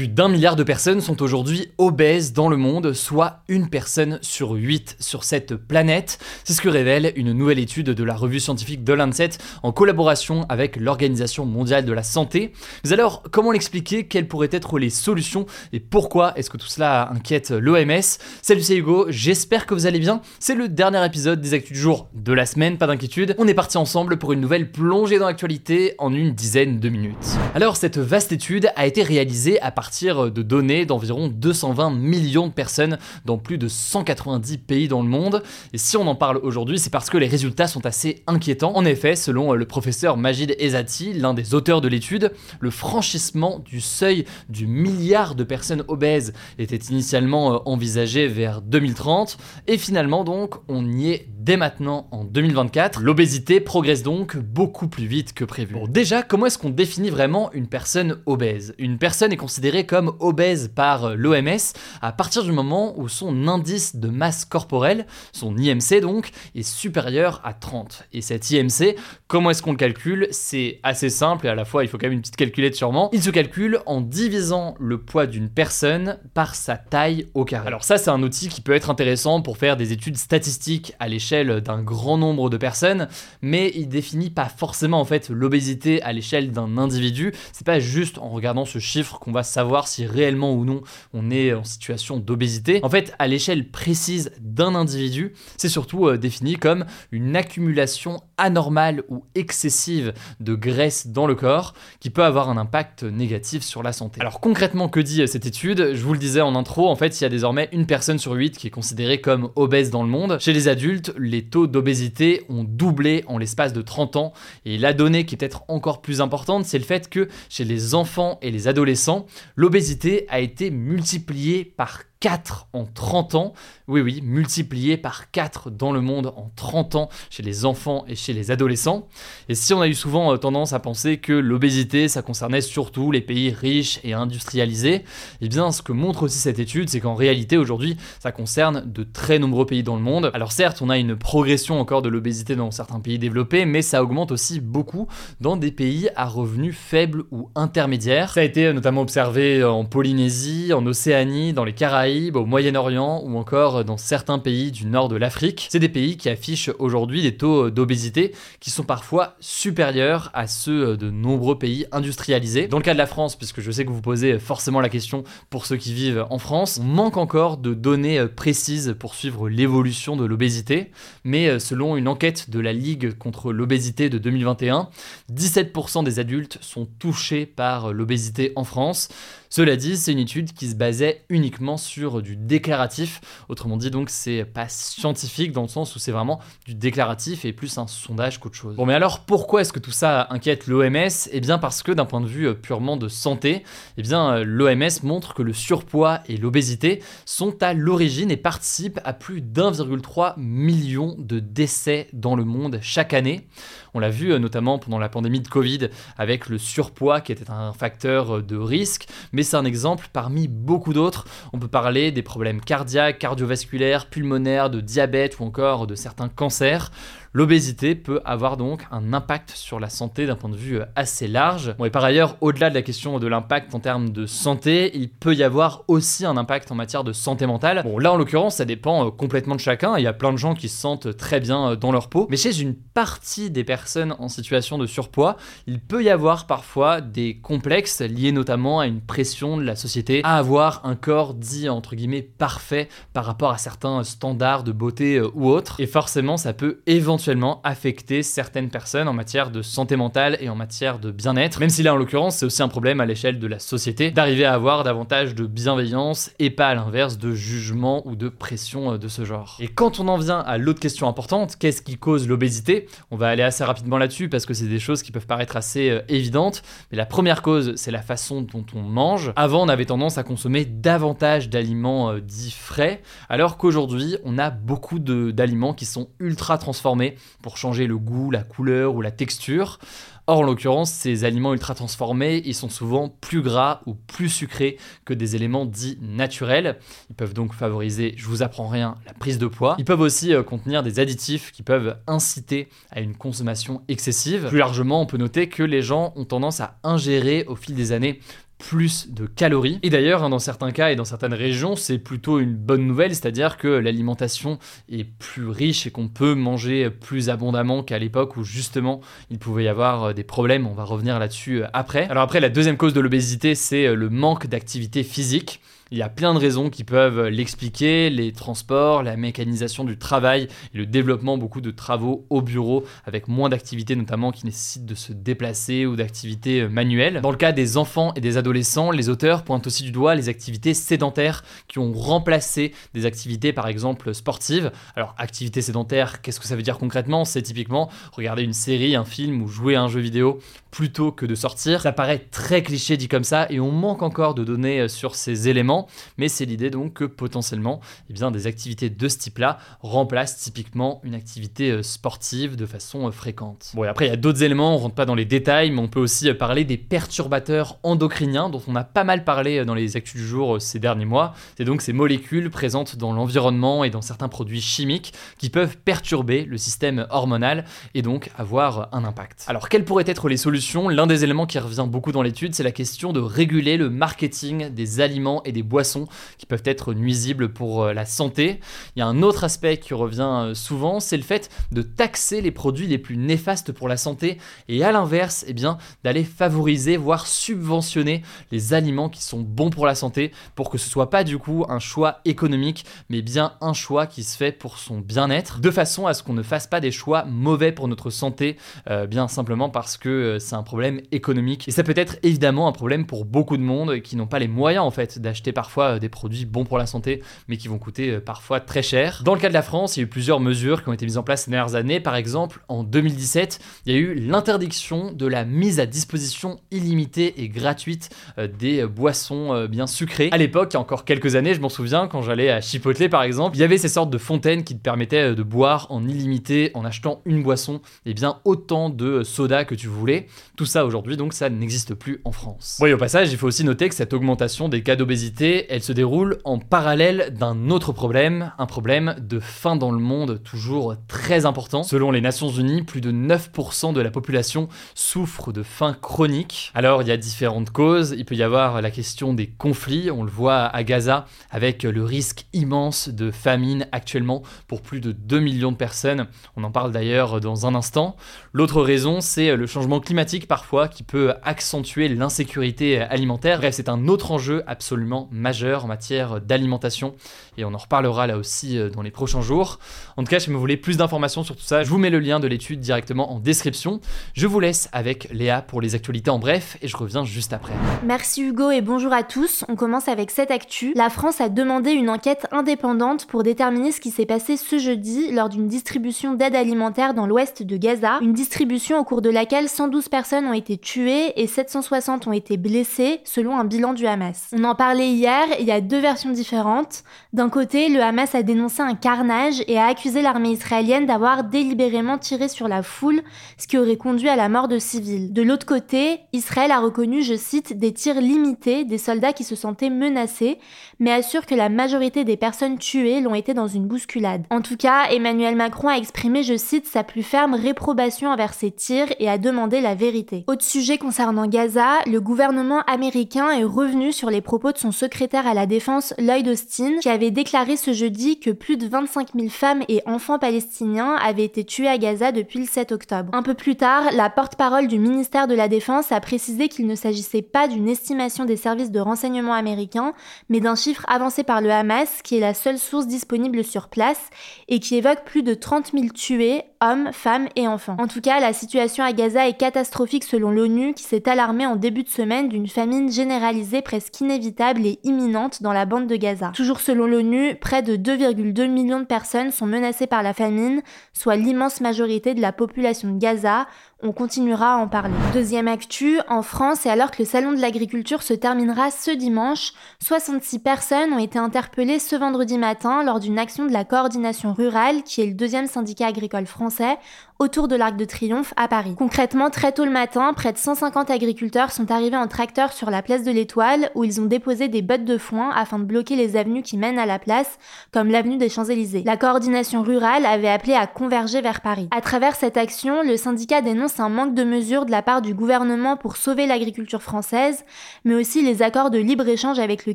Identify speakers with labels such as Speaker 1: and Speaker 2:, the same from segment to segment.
Speaker 1: Plus d'un milliard de personnes sont aujourd'hui obèses dans le monde, soit une personne sur huit sur cette planète. C'est ce que révèle une nouvelle étude de la revue scientifique The Lancet en collaboration avec l'Organisation mondiale de la santé. Mais alors, comment l'expliquer? Quelles pourraient être les solutions? Et pourquoi est-ce que tout cela inquiète l'OMS Salut, c'est Hugo, j'espère que vous allez bien. C'est le dernier épisode des Actus du jour de la semaine, pas d'inquiétude. On est parti ensemble pour une nouvelle plongée dans l'actualité en une dizaine de minutes. Alors, cette vaste étude a été réalisée à partir de données d'environ 220 millions de personnes dans plus de 190 pays dans le monde. Et si on en parle aujourd'hui, c'est parce que les résultats sont assez inquiétants. En effet, selon le professeur Majid Ezati, l'un des auteurs de l'étude, le franchissement du seuil du milliard de personnes obèses était initialement euh, envisagé vers 2030 et finalement donc on y est dès maintenant en 2024. L'obésité progresse donc beaucoup plus vite que prévu. Bon, déjà, comment est-ce qu'on définit vraiment une personne obèse? Une personne est considérée comme obèse par l'OMS à partir du moment où son indice de masse corporelle, son IMC donc, est supérieur à 30. Et cet IMC, comment est-ce qu'on le calcule? C'est assez simple et à la fois il faut quand même une petite calculette sûrement. Il se calcule en divisant le poids d'une personne par sa taille au carré. Alors ça c'est un outil qui peut être intéressant pour faire des études statistiques à l'échelle d'un grand nombre de personnes, mais il définit pas forcément en fait l'obésité à l'échelle d'un individu. C'est pas juste en regardant ce chiffre qu'on va savoir si réellement ou non on est en situation d'obésité. En fait, à l'échelle précise d'un individu, c'est surtout euh, défini comme une accumulation anormale ou excessive de graisse dans le corps qui peut avoir un impact négatif sur la santé. Alors concrètement, que dit euh, cette étude? Je vous le disais en intro, en fait, il y a désormais une personne sur huit qui est considérée comme obèse dans le monde. Chez les adultes, les taux d'obésité ont doublé en l'espace de 30 ans. Et la donnée qui est peut-être encore plus importante, c'est le fait que chez les enfants et les adolescents, l'obésité a été multipliée par 4 en 30 ans. Oui, oui, multiplié par 4 dans le monde en 30 ans chez les enfants et chez les adolescents. Et si on a eu souvent euh, tendance à penser que l'obésité, ça concernait surtout les pays riches et industrialisés, eh bien, ce que montre aussi cette étude, c'est qu'en réalité, aujourd'hui, ça concerne de très nombreux pays dans le monde. Alors certes, on a une progression encore de l'obésité dans certains pays développés, mais ça augmente aussi beaucoup dans des pays à revenus faibles ou intermédiaires. Ça a été notamment observé en Polynésie, en Océanie, dans les Caraïbes, au Moyen-Orient ou encore dans certains pays du nord de l'Afrique. C'est des pays qui affichent aujourd'hui des taux d'obésité qui sont parfois supérieurs à ceux de nombreux pays industrialisés. Dans le cas de la France, puisque je sais que vous posez forcément la question pour ceux qui vivent en France, on manque encore de données précises pour suivre l'évolution de l'obésité, mais selon une enquête de la Ligue contre l'obésité de 2021, 17% des adultes sont touchés par l'obésité en France. Cela dit, c'est une étude qui se basait uniquement sur du déclaratif. Autrement dit, donc, c'est pas scientifique dans le sens où c'est vraiment du déclaratif et plus un sondage qu'autre chose. Bon, mais alors pourquoi est-ce que tout ça inquiète l'OMS Eh bien, parce que d'un point de vue euh, purement de santé, eh bien, euh, l'OMS montre que le surpoids et l'obésité sont à l'origine et participent à plus d'1,3 million de décès dans le monde chaque année. On l'a vu euh, notamment pendant la pandémie de Covid avec le surpoids qui était un facteur de risque, mais c'est un exemple parmi beaucoup d'autres. On peut parler des problèmes cardiaques, cardiovasculaires, pulmonaires, de diabète ou encore de certains cancers. L'obésité peut avoir donc un impact sur la santé d'un point de vue euh, assez large. Bon, et par ailleurs, au-delà de la question de l'impact en termes de santé, il peut y avoir aussi un impact en matière de santé mentale. Bon, là en l'occurrence, ça dépend euh, complètement de chacun. Il y a plein de gens qui se sentent très bien euh, dans leur peau. Mais chez une partie des personnes en situation de surpoids, il peut y avoir parfois des complexes liés notamment à une pression de la société à avoir un corps dit entre guillemets parfait par rapport à certains standards de beauté ou autres. Et forcément, ça peut éventuellement éventuellement affecter certaines personnes en matière de santé mentale et en matière de bien-être, même si là en l'occurrence c'est aussi un problème à l'échelle de la société d'arriver à avoir davantage de bienveillance et pas à l'inverse de jugement ou de pression euh, de ce genre. Et quand on en vient à l'autre question importante, qu'est-ce qui cause l'obésité? On va aller assez rapidement là-dessus parce que c'est des choses qui peuvent paraître assez euh, évidentes, mais la première cause c'est la façon dont on mange. Avant on avait tendance à consommer davantage d'aliments euh, dits frais, alors qu'aujourd'hui on a beaucoup d'aliments qui sont ultra transformés pour changer le goût, la couleur ou la texture. Or, en l'occurrence, ces aliments ultra transformés, ils sont souvent plus gras ou plus sucrés que des éléments dits naturels. Ils peuvent donc favoriser, je vous apprends rien, la prise de poids. Ils peuvent aussi euh, contenir des additifs qui peuvent inciter à une consommation excessive. Plus largement, on peut noter que les gens ont tendance à ingérer au fil des années plus de calories. Et d'ailleurs, hein, dans certains cas et dans certaines régions, c'est plutôt une bonne nouvelle, c'est-à-dire que l'alimentation est plus riche et qu'on peut manger plus abondamment qu'à l'époque où justement il pouvait y avoir euh, des problèmes. On va revenir là-dessus euh, après. Alors après, la deuxième cause de l'obésité, c'est euh, le manque d'activité physique. Il y a plein de raisons qui peuvent l'expliquer, les transports, la mécanisation du travail et le développement beaucoup de travaux au bureau avec moins d'activités notamment qui nécessitent de se déplacer ou d'activités euh, manuelles. Dans le cas des enfants et des adolescents, les auteurs pointent aussi du doigt les activités sédentaires qui ont remplacé des activités par exemple sportives. Alors activité sédentaire, qu'est-ce que ça veut dire concrètement? C'est typiquement regarder une série, un film ou jouer à un jeu vidéo plutôt que de sortir. Ça paraît très cliché dit comme ça et on manque encore de données euh, sur ces éléments mais c'est l'idée donc que potentiellement, eh bien, des activités de ce type-là remplacent typiquement une activité euh, sportive de façon euh, fréquente. Bon, et après, il y a d'autres éléments, on rentre pas dans les détails, mais on peut aussi euh, parler des perturbateurs endocriniens dont on a pas mal parlé dans les actus du jour ces derniers mois. C'est donc ces molécules présentes dans l'environnement et dans certains produits chimiques qui peuvent perturber le système hormonal et donc avoir un impact. Alors, quelles pourraient être les solutions? L'un des éléments qui revient beaucoup dans l'étude, c'est la question de réguler le marketing des aliments et des boissons qui peuvent être nuisibles pour euh, la santé. Il y a un autre aspect qui revient euh, souvent, c'est le fait de taxer les produits les plus néfastes pour la santé et à l'inverse, eh bien, d'aller favoriser, voire subventionner les aliments qui sont bons pour la santé pour que ce soit pas du coup un choix économique, mais bien un choix qui se fait pour son bien-être, de façon à ce qu'on ne fasse pas des choix mauvais pour notre santé, euh, bien simplement parce que c'est un problème économique. Et ça peut être évidemment un problème pour beaucoup de monde qui n'ont pas les moyens en fait d'acheter parfois euh, des produits bons pour la santé, mais qui vont coûter euh, parfois très cher. Dans le cas de la France, il y a eu plusieurs mesures qui ont été mises en place ces dernières années. Par exemple, en 2017, il y a eu l'interdiction de la mise à disposition illimitée et gratuite euh, des boissons bien sucrées. À l'époque, il y a encore quelques années, je m'en souviens, quand j'allais à Chipotle par exemple, il y avait ces sortes de fontaines qui te permettaient de boire en illimité en achetant une boisson, et bien autant de soda que tu voulais. Tout ça aujourd'hui, donc, ça n'existe plus en France. Bon, et au passage, il faut aussi noter que cette augmentation des cas d'obésité elle se déroule en parallèle d'un autre problème, un problème de faim dans le monde toujours très important. Selon les Nations Unies, plus de 9% de la population souffre de faim chronique. Alors il y a différentes causes, il peut y avoir la question des conflits, on le voit à Gaza avec le risque immense de famine actuellement pour plus de 2 millions de personnes, on en parle d'ailleurs dans un instant. L'autre raison, c'est le changement climatique parfois qui peut accentuer l'insécurité alimentaire. Bref, c'est un autre enjeu absolument majeur en matière d'alimentation et on en reparlera là aussi euh, dans les prochains jours. En tout cas, si vous voulez plus d'informations sur tout ça, je vous mets le lien de l'étude directement en description. Je vous laisse avec Léa pour les actualités en bref et je reviens juste après.
Speaker 2: Merci Hugo et bonjour à tous. On commence avec cette actu. La France a demandé une enquête indépendante pour déterminer ce qui s'est passé ce jeudi lors d'une distribution d'aide alimentaire dans l'ouest de Gaza. Une distribution au cours de laquelle 112 personnes ont été tuées et 760 ont été blessées selon un bilan du Hamas. On en parlait hier il y a deux versions différentes. D'un côté, le Hamas a dénoncé un carnage et a accusé l'armée israélienne d'avoir délibérément tiré sur la foule, ce qui aurait conduit à la mort de civils. De l'autre côté, Israël a reconnu, je cite, des tirs limités des soldats qui se sentaient menacés, mais assure que la majorité des personnes tuées l'ont été dans une bousculade. En tout cas, Emmanuel Macron a exprimé, je cite, sa plus ferme réprobation envers ces tirs et a demandé la vérité. Autre sujet concernant Gaza, le gouvernement américain est revenu sur les propos de son secrétaire secrétaire à la défense Lloyd Austin, qui avait déclaré ce jeudi que plus de 25 000 femmes et enfants palestiniens avaient été tués à Gaza depuis le 7 octobre. Un peu plus tard, la porte-parole du ministère de la Défense a précisé qu'il ne s'agissait pas d'une estimation des services de renseignement américains, mais d'un chiffre avancé par le Hamas, qui est la seule source disponible sur place, et qui évoque plus de 30 000 tués hommes, femmes et enfants. En tout cas, la situation à Gaza est catastrophique selon l'ONU qui s'est alarmée en début de semaine d'une famine généralisée presque inévitable et imminente dans la bande de Gaza. Toujours selon l'ONU, près de 2,2 millions de personnes sont menacées par la famine, soit l'immense majorité de la population de Gaza, on continuera à en parler. Deuxième actu, en France, et alors que le salon de l'agriculture se terminera ce dimanche, 66 personnes ont été interpellées ce vendredi matin lors d'une action de la coordination rurale, qui est le deuxième syndicat agricole français, français autour de l'Arc de Triomphe à Paris. Concrètement, très tôt le matin, près de 150 agriculteurs sont arrivés en tracteur sur la place de l'Étoile où ils ont déposé des bottes de foin afin de bloquer les avenues qui mènent à la place, comme l'avenue des Champs-Élysées. La coordination rurale avait appelé à converger vers Paris. À travers cette action, le syndicat dénonce un manque de mesures de la part du gouvernement pour sauver l'agriculture française, mais aussi les accords de libre-échange avec le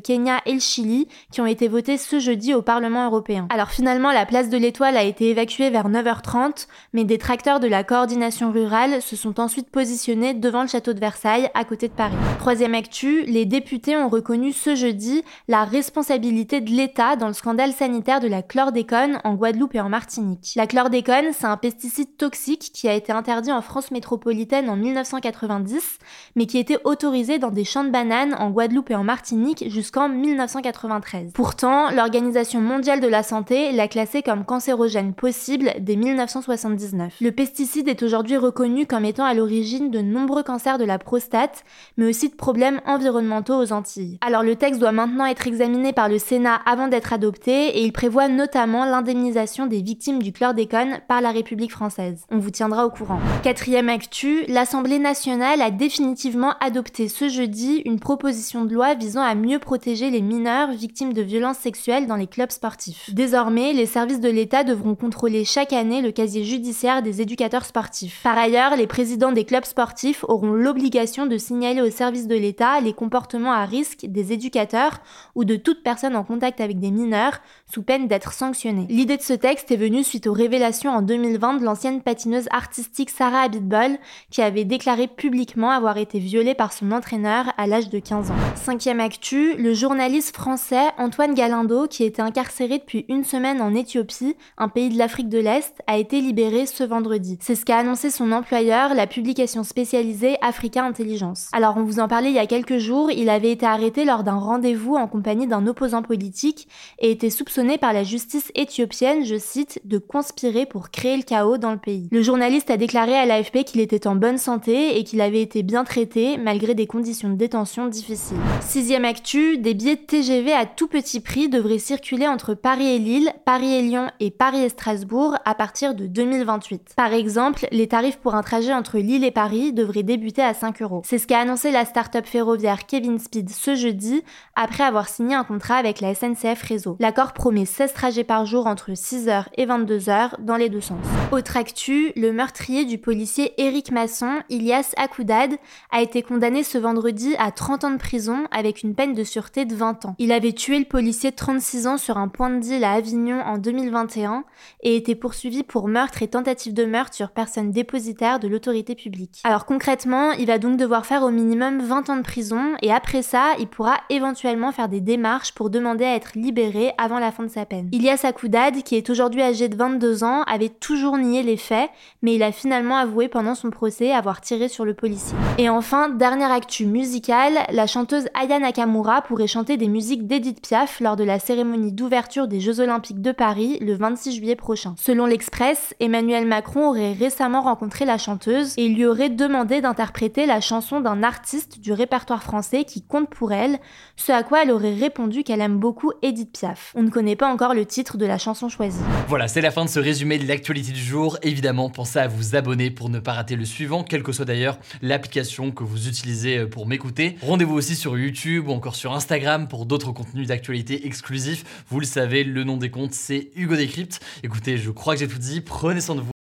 Speaker 2: Kenya et le Chili qui ont été votés ce jeudi au Parlement européen. Alors finalement, la place de l'Étoile a été évacuée vers 9h30, mais des tracteurs acteurs de la coordination rurale se sont ensuite positionnés devant le château de Versailles, à côté de Paris. Troisième actu, les députés ont reconnu ce jeudi la responsabilité de l'État dans le scandale sanitaire de la chlordécone en Guadeloupe et en Martinique. La chlordécone, c'est un pesticide toxique qui a été interdit en France métropolitaine en 1990, mais qui était autorisé dans des champs de bananes en Guadeloupe et en Martinique jusqu'en 1993. Pourtant, l'Organisation mondiale de la santé l'a classé comme cancérogène possible dès 1979. Le pesticide est aujourd'hui reconnu comme étant à l'origine de nombreux cancers de la prostate, mais aussi de problèmes environnementaux aux Antilles. Alors le texte doit maintenant être examiné par le Sénat avant d'être adopté et il prévoit notamment l'indemnisation des victimes du chlordécone par la République française. On vous tiendra au courant. Quatrième actu, l'Assemblée nationale a définitivement adopté ce jeudi une proposition de loi visant à mieux protéger les mineurs victimes de violences sexuelles dans les clubs sportifs. Désormais, les services de l'État devront contrôler chaque année le casier judiciaire des éducateurs sportifs. Par ailleurs, les présidents des clubs sportifs auront l'obligation de signaler au service de l'État les comportements à risque des éducateurs ou de toute personne en contact avec des mineurs, sous peine d'être sanctionnés. L'idée de ce texte est venue suite aux révélations en 2020 de l'ancienne patineuse artistique Sarah Abitbol, qui avait déclaré publiquement avoir été violée par son entraîneur à l'âge de 15 ans. Cinquième actu, le journaliste français Antoine Galindo, qui était incarcéré depuis une semaine en Éthiopie, un pays de l'Afrique de l'Est, a été libéré ce vendredi c'est ce qu'a annoncé son employeur, la publication spécialisée Africa Intelligence. Alors on vous en parlait il y a quelques jours, il avait été arrêté lors d'un rendez-vous en compagnie d'un opposant politique et était soupçonné par la justice éthiopienne, je cite, de conspirer pour créer le chaos dans le pays. Le journaliste a déclaré à l'AFP qu'il était en bonne santé et qu'il avait été bien traité malgré des conditions de détention difficiles. Sixième actu, des billets de TGV à tout petit prix devraient circuler entre Paris et Lille, Paris et Lyon et Paris et Strasbourg à partir de 2028. Par exemple, les tarifs pour un trajet entre Lille et Paris devraient débuter à 5 euros. C'est ce qu'a annoncé la start-up ferroviaire Kevin Speed ce jeudi, après avoir signé un contrat avec la SNCF Réseau. L'accord promet 16 trajets par jour entre 6h et 22h dans les deux sens. Autre actu, le meurtrier du policier Éric Masson, Ilias Akoudad, a été condamné ce vendredi à 30 ans de prison avec une peine de sûreté de 20 ans. Il avait tué le policier de 36 ans sur un point de deal à Avignon en 2021 et était poursuivi pour meurtre et tentative de meurtre sur personne dépositaire de l'autorité publique. Alors concrètement, il va donc devoir faire au minimum 20 ans de prison et après ça, il pourra éventuellement faire des démarches pour demander à être libéré avant la fin de sa peine. Ilias Akoudad, qui est aujourd'hui âgé de 22 ans, avait toujours nié les faits, mais il a finalement avoué pendant son procès avoir tiré sur le policier. Et enfin, dernière actu musicale, la chanteuse Aya Nakamura pourrait chanter des musiques d'Edith Piaf lors de la cérémonie d'ouverture des Jeux Olympiques de Paris le 26 juillet prochain. Selon l'Express, Emmanuel Macron aurait récemment rencontré la chanteuse et lui aurait demandé d'interpréter la chanson d'un artiste du répertoire français qui compte pour elle, ce à quoi elle aurait répondu qu'elle aime beaucoup Edith Piaf. On ne connaît pas encore le titre de la chanson choisie.
Speaker 1: Voilà, c'est la fin de ce résumé de l'actualité du jour. Évidemment, pensez à vous abonner pour ne pas rater le suivant, quelle que soit d'ailleurs l'application que vous utilisez euh, pour m'écouter. Rendez-vous aussi sur YouTube ou encore sur Instagram pour d'autres contenus d'actualité exclusifs. Vous le savez, le nom des comptes, c'est Hugo Décrypte. Écoutez, je crois que j'ai tout dit. Prenez soin de vous